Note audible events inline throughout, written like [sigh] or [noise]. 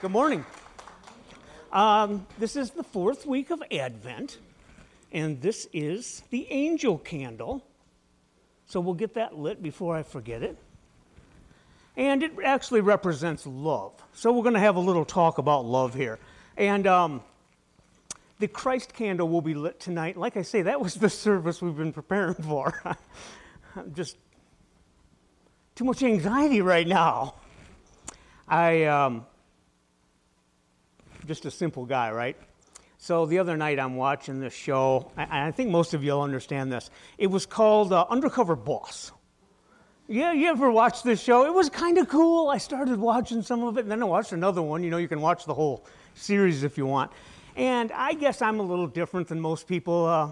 Good morning. Um, this is the fourth week of Advent, and this is the angel candle. So we'll get that lit before I forget it. And it actually represents love. So we're going to have a little talk about love here. And um, the Christ candle will be lit tonight. Like I say, that was the [laughs] service we've been preparing for. I'm [laughs] just too much anxiety right now. I um, just a simple guy, right? So the other night I'm watching this show, and I think most of you will understand this. It was called uh, Undercover Boss. Yeah, you ever watched this show? It was kind of cool. I started watching some of it, and then I watched another one. You know, you can watch the whole series if you want. And I guess I'm a little different than most people. Uh,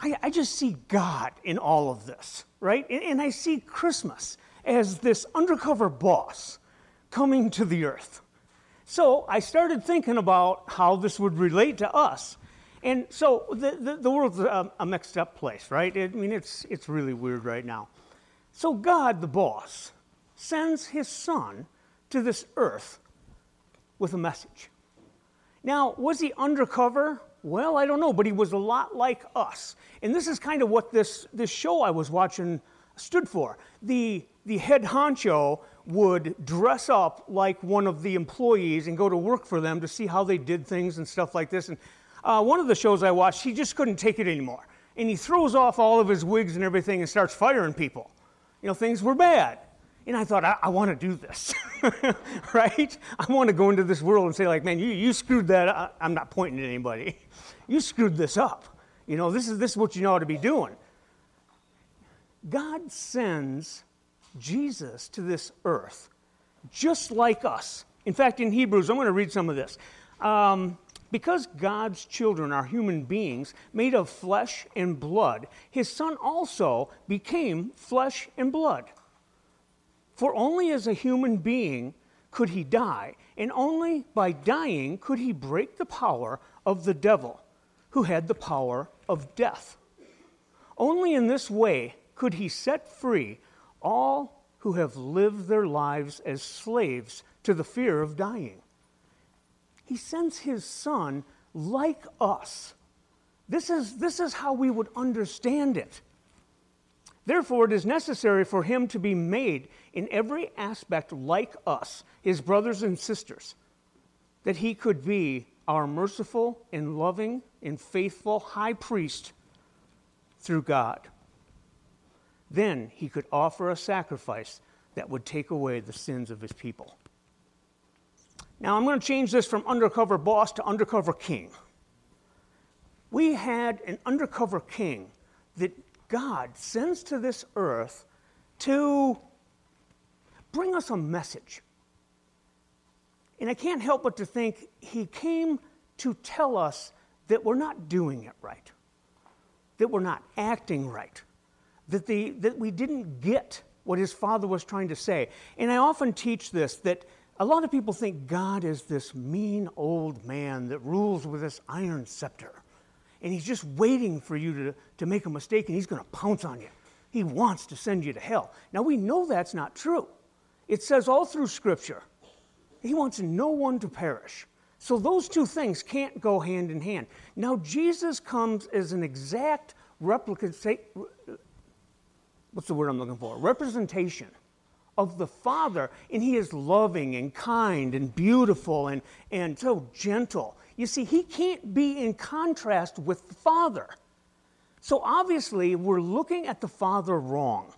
I, I, just see God in all of this, right? And, and I see Christmas as this undercover boss coming to the earth. So I started thinking about how this would relate to us. And so the, the, the world's a, a, mixed up place, right? I mean, it's, it's really weird right now. So God, the boss, sends his son to this earth with a message. Now, was he undercover? Well, I don't know, but he was a lot like us. And this is kind of what this, this show I was watching stood for. The, the head honcho would dress up like one of the employees and go to work for them to see how they did things and stuff like this. And uh, one of the shows I watched, he just couldn't take it anymore. And he throws off all of his wigs and everything and starts firing people. You know, things were bad. And I thought, I, I want to do this, [laughs] right? I want to go into this world and say, like, man, you, you screwed that up. I'm not pointing at anybody. [laughs] You screwed this up. You know, this is, this is what you know to be doing. God sends Jesus to this earth, just like us. In fact, in Hebrews, I'm going to read some of this. Um, because God's children are human beings made of flesh and blood, his son also became flesh and blood. For only as a human being could he die, and only by dying could he break the power of the devil, who had the power of death. Only in this way could he set free all who have lived their lives as slaves to the fear of dying. He sends his son like us. This is, this is how we would understand it. Therefore, it is necessary for him to be made in every aspect like us, his brothers and sisters, that he could be our merciful and loving and faithful high priest through God. Then he could offer a sacrifice that would take away the sins of his people. Now, I'm going to change this from undercover boss to undercover king. We had an undercover king that God sends to this earth to bring us a message. And I can't help but to think he came to tell us that we're not doing it right, that we're not acting right, that, the, that we didn't get what his father was trying to say. And I often teach this that a lot of people think God is this mean old man that rules with this iron scepter. And he's just waiting for you to, to make a mistake and he's going to pounce on you. He wants to send you to hell. Now, we know that's not true. It says all through Scripture, he wants no one to perish. So those two things can't go hand in hand. Now, Jesus comes as an exact replica, what's the word I'm looking for? Representation of the Father. And He is loving and kind and beautiful and, and so gentle. You see, He can't be in contrast with the Father. So obviously, we're looking at the Father wrong.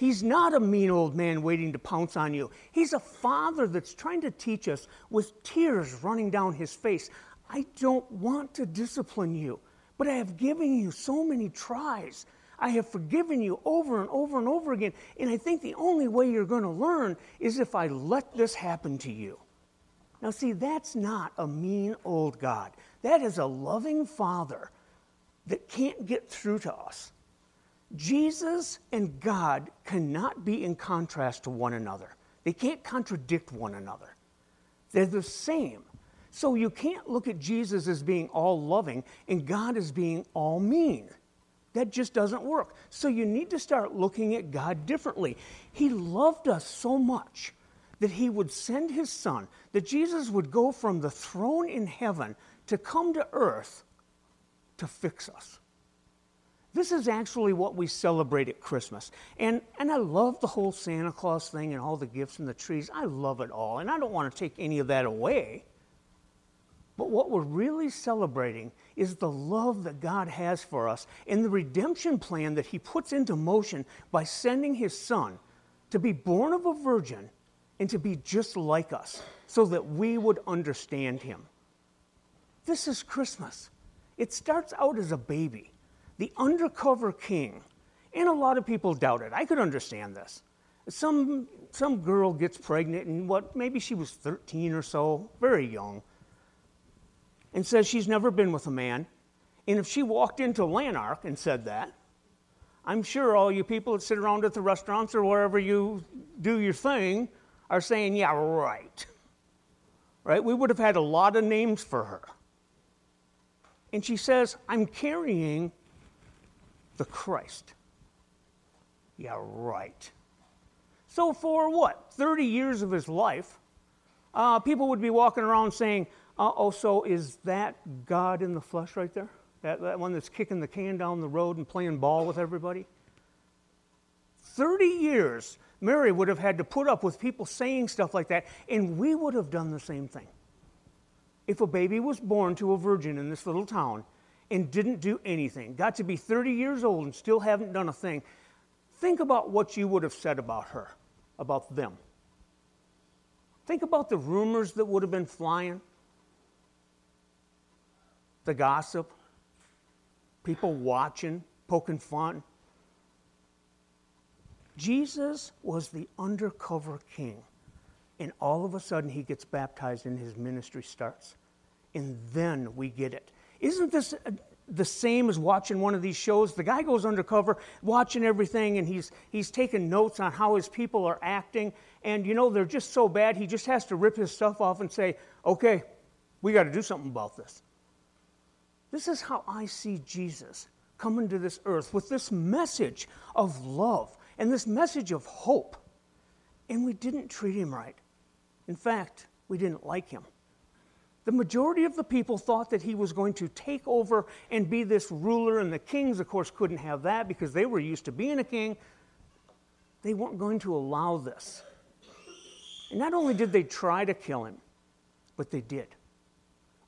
He's not a mean old man waiting to pounce on you. He's a father that's trying to teach us with tears running down his face. I don't want to discipline you, but I have given you so many tries I have forgiven you over and over and over again. And I think the only way you're going to learn is if I let this happen to you. Now, see, that's not a mean old God. That is a loving Father that can't get through to us. Jesus and God cannot be in contrast to one another, they can't contradict one another. They're the same. So you can't look at Jesus as being all loving and God as being all mean. That just doesn't work. So you need to start looking at God differently. He loved us so much that he would send his son, that Jesus would go from the throne in heaven to come to earth to fix us. This is actually what we celebrate at Christmas. And, and I love the whole Santa Claus thing and all the gifts and the trees. I love it all. And I don't want to take any of that away. But what we're really celebrating is the love that God has for us and the redemption plan that He puts into motion by sending His Son to be born of a virgin and to be just like us so that we would understand Him. This is Christmas. It starts out as a baby the undercover king. And a lot of people doubt it. I could understand this. Some, some girl gets pregnant, and what, maybe she was 13 or so, very young, and says she's never been with a man. And if she walked into Lanark and said that, I'm sure all you people that sit around at the restaurants or wherever you do your thing are saying, yeah, right. [laughs] Right? We would have had a lot of names for her. And she says, I'm carrying the Christ. Yeah, right. So, for what? 30 years of his life, uh, people would be walking around saying, oh, is that God in the flesh right there? That, that one that's kicking the can down the road and playing ball with everybody? 30 years, Mary would have had to put up with people saying stuff like that, and we would have done the same thing. If a baby was born to a virgin in this little town, and didn't do anything, got to be 30 years old and still haven't done a thing, think about what you would have said about her, about them. Think about the rumors that would have been flying, the gossip, people watching, poking fun. Jesus was the undercover king. And all of a sudden, he gets baptized and his ministry starts. And then we get it. Isn't this uh, the same as watching one of these shows? The guy goes undercover, watching everything, and he's, he's taking notes on how his people are acting. And, you know, they're just so bad, he just has to rip his stuff off and say, okay, we got to do something about this. This is how I see Jesus coming to this earth with this message of love and this message of hope. And we didn't treat him right. In fact, we didn't like him. The majority of the people thought that he was going to take over and be this ruler, and the kings, of course, couldn't have that because they were used to being a king. They weren't going to allow this. And not only did they try to kill him, but they did.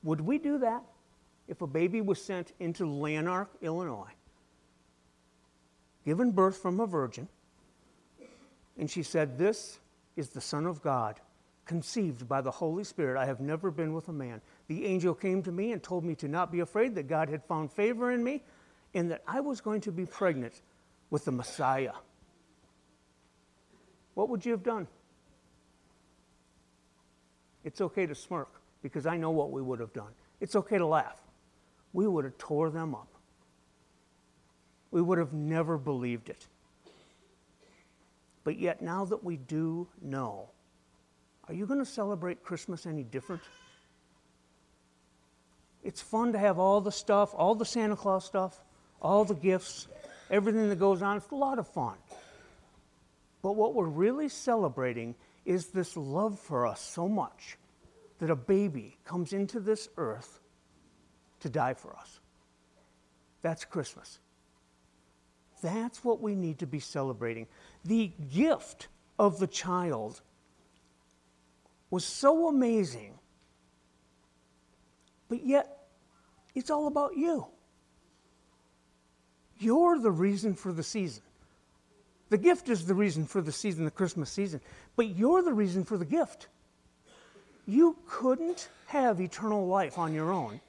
Would we do that if a baby was sent into Lanark, Illinois, given birth from a virgin, and she said, This is the Son of God? conceived by the Holy Spirit. I have never been with a man. The angel came to me and told me to not be afraid, that God had found favor in me, and that I was going to be pregnant with the Messiah. What would you have done? It's okay to smirk because I know what we would have done. It's okay to laugh. We would have tore them up. We would have never believed it. But yet, now that we do know, are you going to celebrate Christmas any different? It's fun to have all the stuff, all the Santa Claus stuff, all the gifts, everything that goes on. It's a lot of fun. But what we're really celebrating is this love for us so much that a baby comes into this earth to die for us. That's Christmas. That's what we need to be celebrating. The gift of the child was so amazing. But yet, it's all about you. You're the reason for the season. The gift is the reason for the season, the Christmas season, but you're the reason for the gift. You couldn't have eternal life on your own.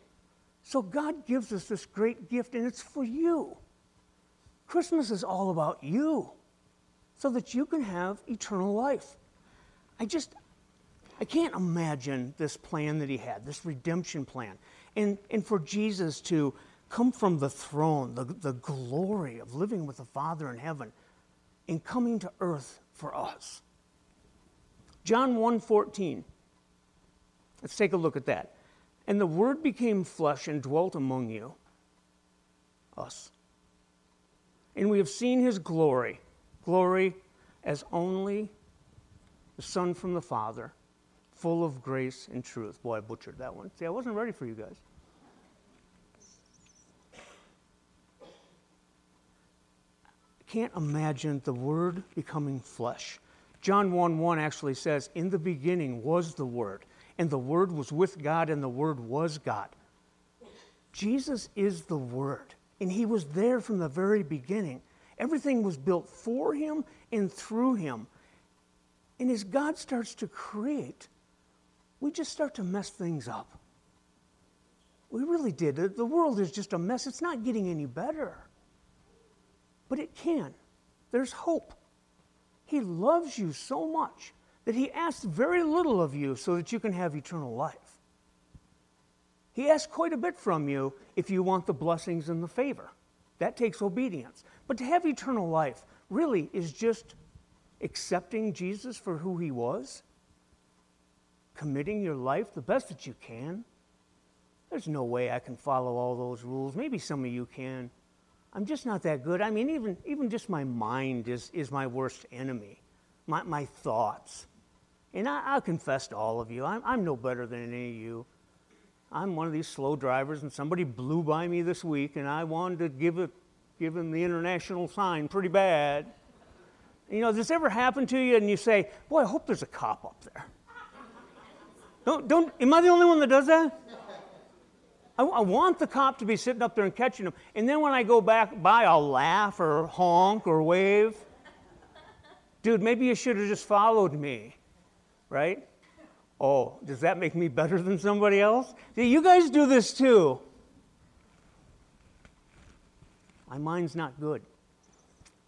So God gives us this great gift, and it's for you. Christmas is all about you so that you can have eternal life. I just, I can't imagine this plan that he had, this redemption plan. And, and for Jesus to come from the throne, the, the glory of living with the Father in heaven, and coming to earth for us. John 1:14. Let's take a look at that. And the word became flesh and dwelt among you, us. And we have seen his glory, glory as only the Son from the Father, full of grace and truth. Boy, I butchered that one. See, I wasn't ready for you guys. I can't imagine the Word becoming flesh. John 1 1 actually says, In the beginning was the Word, and the Word was with God, and the Word was God. Jesus is the Word, and He was there from the very beginning. Everything was built for Him and through Him. And as God starts to create, we just start to mess things up. We really did. The world is just a mess. It's not getting any better. But it can. There's hope. He loves you so much that He asks very little of you so that you can have eternal life. He asks quite a bit from you if you want the blessings and the favor. That takes obedience. But to have eternal life really is just accepting Jesus for who He was, committing your life the best that you can. There's no way I can follow all those rules. Maybe some of you can. I'm just not that good. I mean, even, even just my mind is, is my worst enemy, my, my thoughts. And I, will confess to all of you, I'm, I'm no better than any of you. I'm one of these slow drivers, and somebody blew by me this week, and I wanted to give, it, give him the international sign pretty bad. You know, does this ever happen to you, and you say, Boy, I hope there's a cop up there? Don't, don't, am I the only one that does that? I, I, want the cop to be sitting up there and catching them. And then when I go back by, I'll laugh or honk or wave. Dude, maybe you should have just followed me, right? Oh, does that make me better than somebody else? See, you guys do this too. My mind's not good.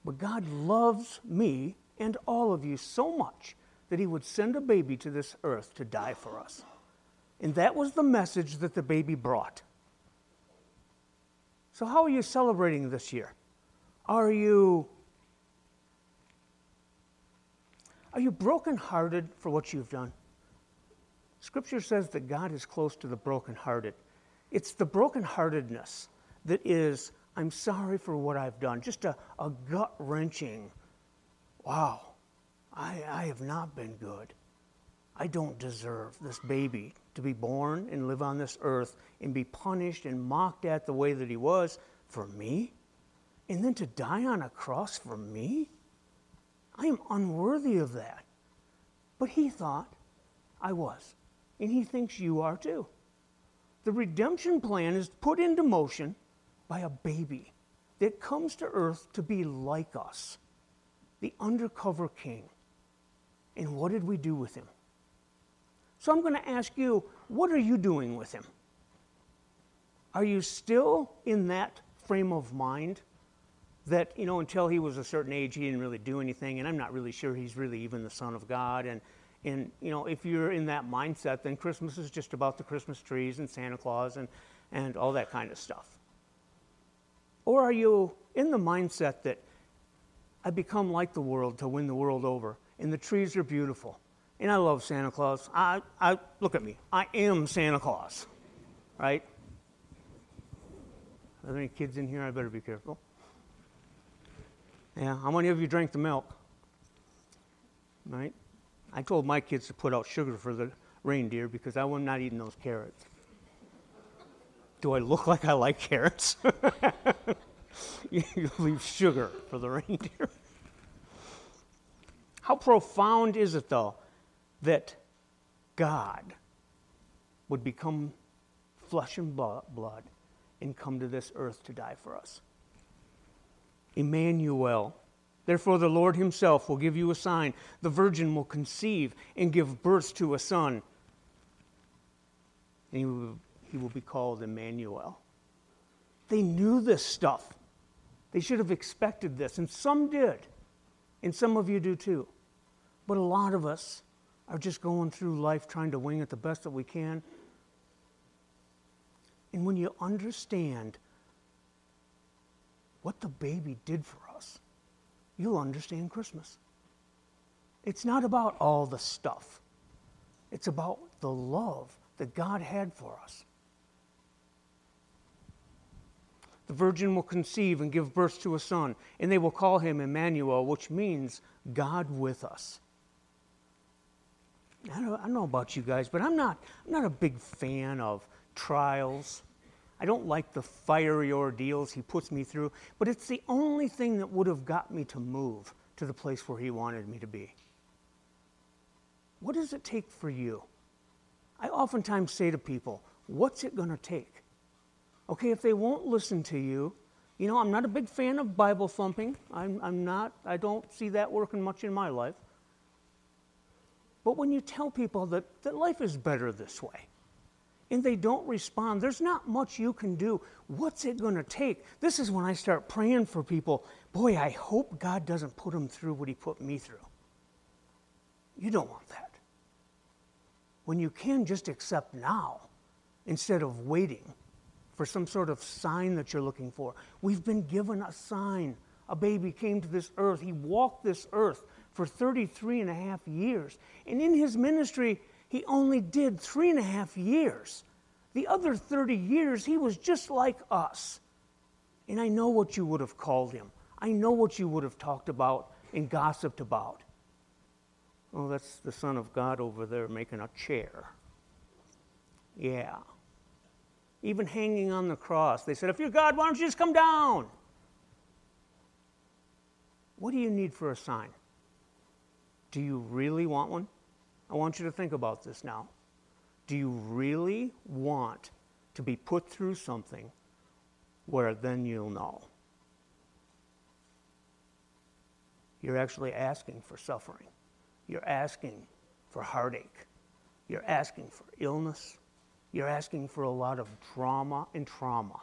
But God loves me and all of you so much that He would send a baby to this earth to die for us. And that was the message that the baby brought. So, how are you celebrating this year? Are you are you brokenhearted for what you've done? Scripture says that God is close to the brokenhearted. It's the brokenheartedness that is, I'm sorry for what I've done. Just a, a gut wrenching, wow, I, I have not been good. I don't deserve this baby to be born and live on this earth and be punished and mocked at the way that he was for me? And then to die on a cross for me? I am unworthy of that. But he thought I was. And he thinks you are too. The redemption plan is put into motion by a baby that comes to earth to be like us, the undercover king. And what did we do with him? So I'm going to ask you, what are you doing with him? Are you still in that frame of mind that, you know, until he was a certain age, he didn't really do anything, and I'm not really sure he's really even the Son of God. And, and you know, if you're in that mindset, then Christmas is just about the Christmas trees and Santa Claus and, and all that kind of stuff. Or are you in the mindset that I become like the world to win the world over, and the trees are beautiful, and I love Santa Claus. I, I, look at me. I am Santa Claus, right? Are there any kids in here? I better be careful. Yeah, how many of you drank the milk? Right? I told my kids to put out sugar for the reindeer because I am not eating those carrots. Do I look like I like carrots? [laughs] you leave sugar for the reindeer. How profound is it, though, that God would become flesh and blood and come to this earth to die for us. Emmanuel. Therefore, the Lord Himself will give you a sign. The virgin will conceive and give birth to a son. And he will, he will be called Emmanuel. They knew this stuff. They should have expected this, and some did. And some of you do too. But a lot of us are just going through life trying to wing it the best that we can. And when you understand what the baby did for us, you'll understand Christmas. It's not about all the stuff, it's about the love that God had for us. The virgin will conceive and give birth to a son, and they will call him Emmanuel, which means God with us. I don't, know about you guys, but I'm not, I'm not a big fan of trials. I don't like the fiery ordeals he puts me through, but it's the only thing that would have got me to move to the place where he wanted me to be. What does it take for you? I oftentimes say to people, What's it going to take? Okay, if they won't listen to you, you know, I'm not a big fan of Bible thumping. I'm, I'm not, I don't see that working much in my life. But when you tell people that, that life is better this way, and they don't respond, there's not much you can do. What's it going to take? This is when I start praying for people. Boy, I hope God doesn't put them through what He put me through. You don't want that. When you can just accept now instead of waiting for some sort of sign that you're looking for. We've been given a sign. A baby came to this earth. He walked this earth for 33 and a half years. And in his ministry, he only did three and a half years. The other 30 years, he was just like us. And I know what you would have called him. I know what you would have talked about and gossiped about. Oh, that's the Son of God over there making a chair. Yeah even hanging on the cross. They said, If you're God, why don't you just come down? What do you need for a sign? Do you really want one? I want you to think about this now. Do you really want to be put through something where then you'll know? You're actually asking for suffering. You're asking for heartache. You're asking for illness. You're asking for a lot of drama and trauma.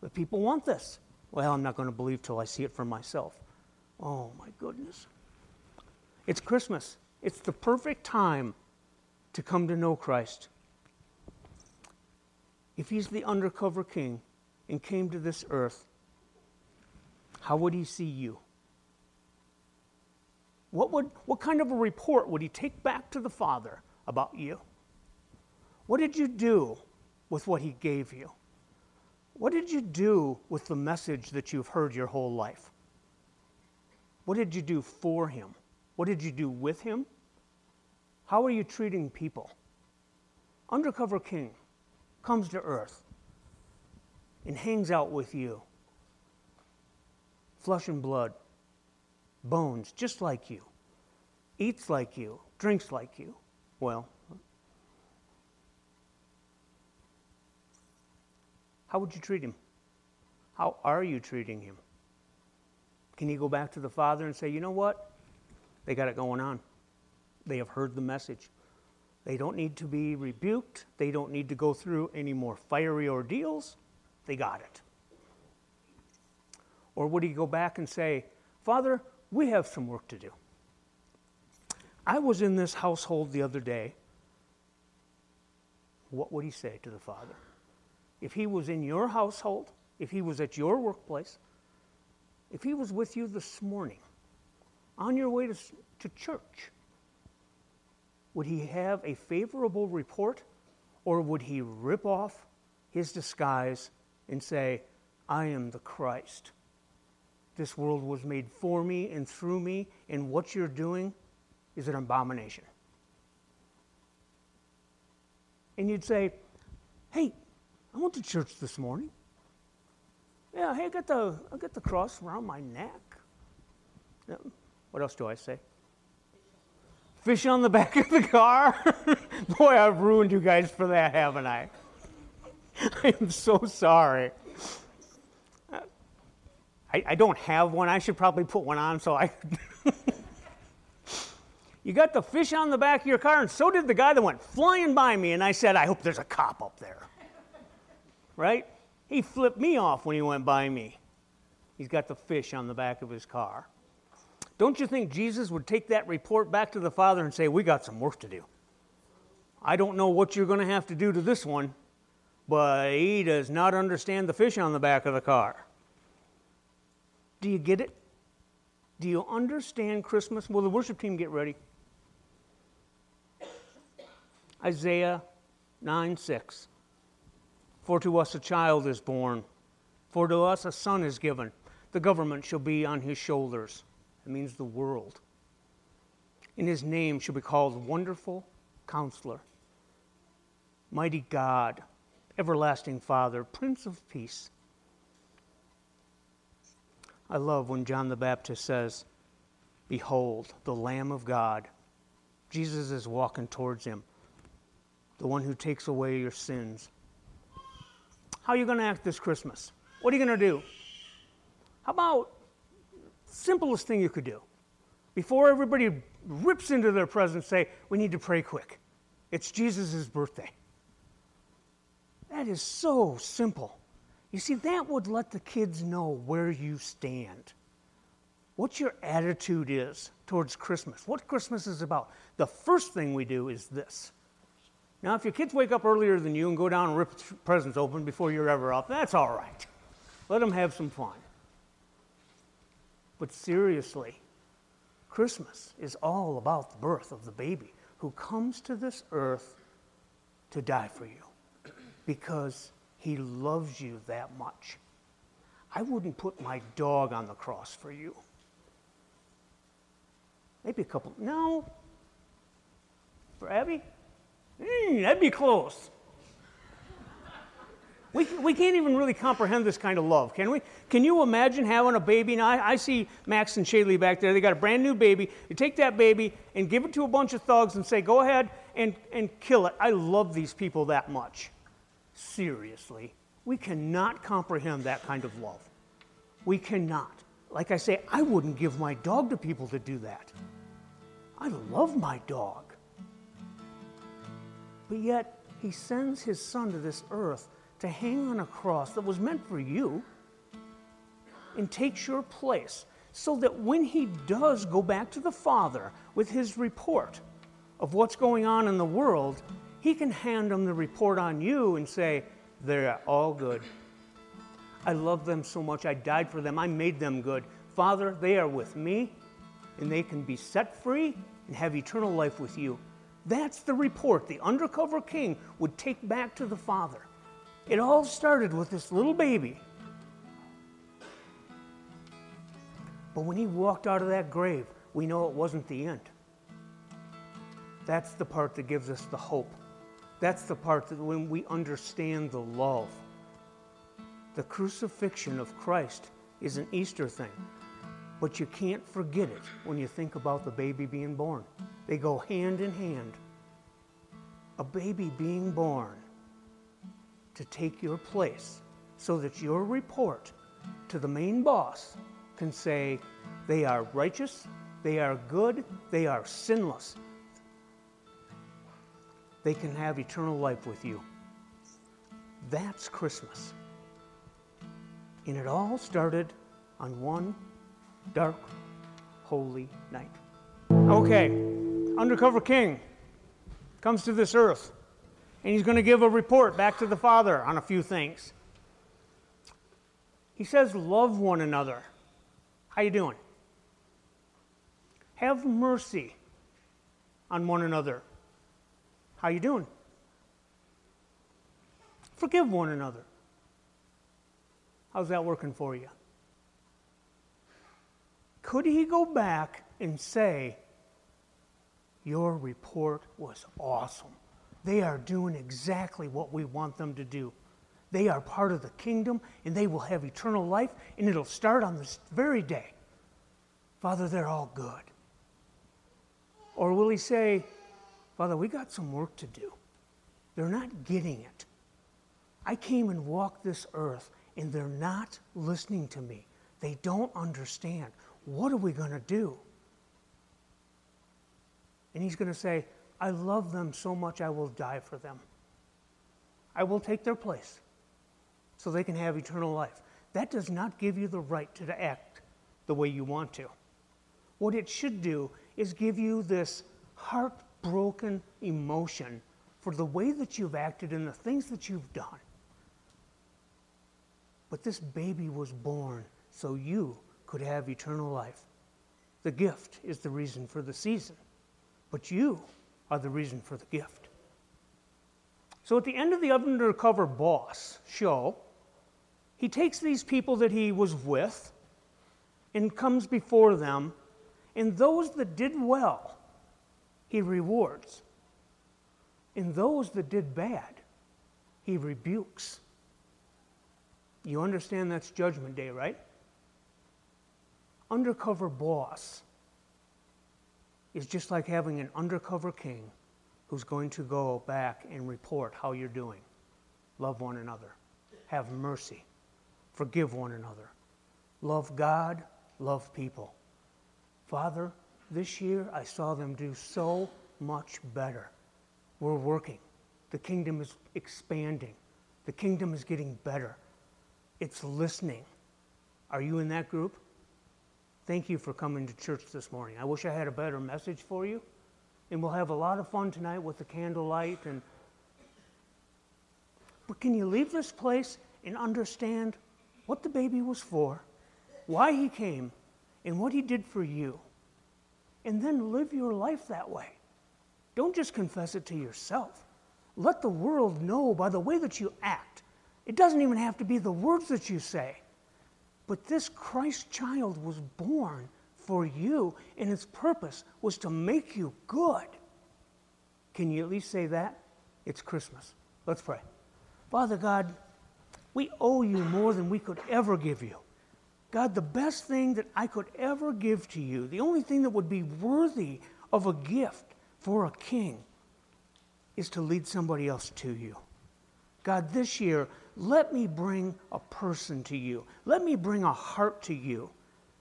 But people want this. Well, I'm not going to believe till I see it for myself. Oh my goodness. It's Christmas. It's the perfect time to come to know Christ. If he's the undercover king and came to this earth, how would he see you? What, would, what kind of a report would he take back to the Father about you? What did you do with what He gave you? What did you do with the message that you've heard your whole life? What did you do for Him? What did you do with Him? How are you treating people? Undercover King comes to earth and hangs out with you. Flesh and blood, bones, just like you. Eats like you, drinks like you. Well, How would you treat him? How are you treating him? Can you go back to the Father and say, you know what? They got it going on. They have heard the message. They don't need to be rebuked. They don't need to go through any more fiery ordeals. They got it. Or would he go back and say, Father, we have some work to do? I was in this household the other day. What would he say to the Father? if he was in your household, if he was at your workplace, if he was with you this morning on your way to, to church, would he have a favorable report or would he rip off his disguise and say, I am the Christ? This world was made for me and through me, and what you're doing is an abomination. And you'd say, Hey, I went to church this morning. Yeah, hey, I got the I got the cross around my neck. What else do I say? Fish on the back of the car. [laughs] Boy, I've ruined you guys for that, haven't I? [laughs] I am so sorry. I, I don't have one. I should probably put one on so I. [laughs] you got the fish on the back of your car, and so did the guy that went flying by me, and I said, I hope there's a cop up there right? He flipped me off when he went by me. He's got the fish on the back of his car. Don't you think Jesus would take that report back to the Father and say, We got some work to do? I don't know what you're going to have to do to this one, but he does not understand the fish on the back of the car. Do you get it? Do you understand Christmas? Will the worship team get ready? Isaiah 9 6. For to us a child is born, for to us a son is given. The government shall be on his shoulders. It means the world. In his name shall be called Wonderful Counselor, Mighty God, Everlasting Father, Prince of Peace. I love when John the Baptist says, Behold, the Lamb of God. Jesus is walking towards him, the one who takes away your sins. How are you going to act this Christmas? What are you going to do? How about simplest thing you could do? Before everybody rips into their presents, say, We need to pray quick. It's Jesus' birthday. That is so simple. You see, that would let the kids know where you stand, what your attitude is towards Christmas, what Christmas is about. The first thing we do is this. Now, if your kids wake up earlier than you and go down and rip presents open before you're ever up, that's all right. Let them have some fun. But seriously, Christmas is all about the birth of the baby who comes to this earth to die for you because he loves you that much. I wouldn't put my dog on the cross for you. Maybe a couple. No. For Abby? Mm, that'd be close. We, we can't even really comprehend this kind of love, can we? Can you imagine having a baby? Now, I, I see Max and Shaylee back there. They got a brand new baby. You take that baby and give it to a bunch of thugs and say, go ahead and, and kill it. I love these people that much. Seriously. We cannot comprehend that kind of love. We cannot. Like I say, I wouldn't give my dog to people to do that. I love my dog. But yet, he sends his son to this earth to hang on a cross that was meant for you and takes your place so that when he does go back to the Father with his report of what's going on in the world, he can hand them the report on you and say, They're all good. I love them so much. I died for them. I made them good. Father, they are with me, and they can be set free and have eternal life with you. That's the report the undercover king would take back to the Father. It all started with this little baby. But when he walked out of that grave, we know it wasn't the end. That's the part that gives us the hope. That's the part that when we understand the love. The crucifixion of Christ is an Easter thing, but you can't forget it when you think about the baby being born. They go hand in hand. A baby being born to take your place so that your report to the main boss can say they are righteous, they are good, they are sinless. They can have eternal life with you. That's Christmas. And it all started on one dark, holy night. Okay, undercover king comes to this earth and he's going to give a report back to the Father on a few things. He says, "Love one another." How you doing? Have mercy on one another. How you doing? Forgive one another. How's that working for you? Could he go back and say, Your report was awesome? They are doing exactly what we want them to do. They are part of the kingdom and they will have eternal life, and it'll start on this very day. Father, they're all good. Or will he say, Father, we got some work to do? They're not getting it. I came and walked this earth, and they're not listening to me. They don't understand. What are we going to do? And he's going to say, I love them so much I will die for them. I will take their place so they can have eternal life. That does not give you the right to act the way you want to. What it should do is give you this heartbroken emotion for the way that you've acted and the things that you've done. But this baby was born so you could have eternal life. The gift is the reason for the season, but you are the reason for the gift. So at the end of the undercover boss show, he takes these people that he was with and comes before them, and those that did well he rewards. And those that did bad, he rebukes. You understand that's Judgment Day, right? Undercover boss is just like having an undercover king who's going to go back and report how you're doing. Love one another, have mercy, forgive one another, love God, love people. Father, this year I saw them do so much better. We're working. The kingdom is expanding. The kingdom is getting better. It's listening. Are you in that group? Thank you for coming to church this morning. I wish I had a better message for you. And we'll have a lot of fun tonight with the candlelight and but can you leave this place and understand what the baby was for, why he came, and what he did for you? And then live your life that way. Don't just confess it to yourself. Let the world know by the way that you act. It doesn't even have to be the words that you say. But this Christ child was born for you, and its purpose was to make you good. Can you at least say that? It's Christmas. Let's pray. Father God, we owe you more than we could ever give you. God, the best thing that I could ever give to you, the only thing that would be worthy of a gift for a king, is to lead somebody else to you. God, this year, let me bring a person to you. Let me bring a heart to you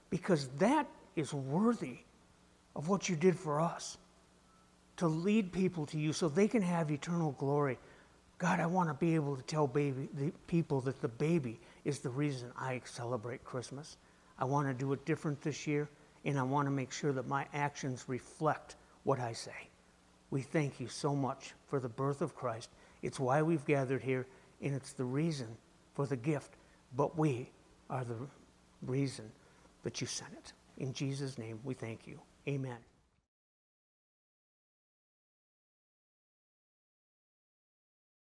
because that is worthy of what you did for us to lead people to you so they can have eternal glory. God, I want to be able to tell baby, the people that the baby is the reason I celebrate Christmas. I want to do it different this year, and I want to make sure that my actions reflect what I say. We thank you so much for the birth of Christ. It's why we've gathered here and it's the reason for the gift, but we are the reason that you sent it. In Jesus' name, we thank you. Amen.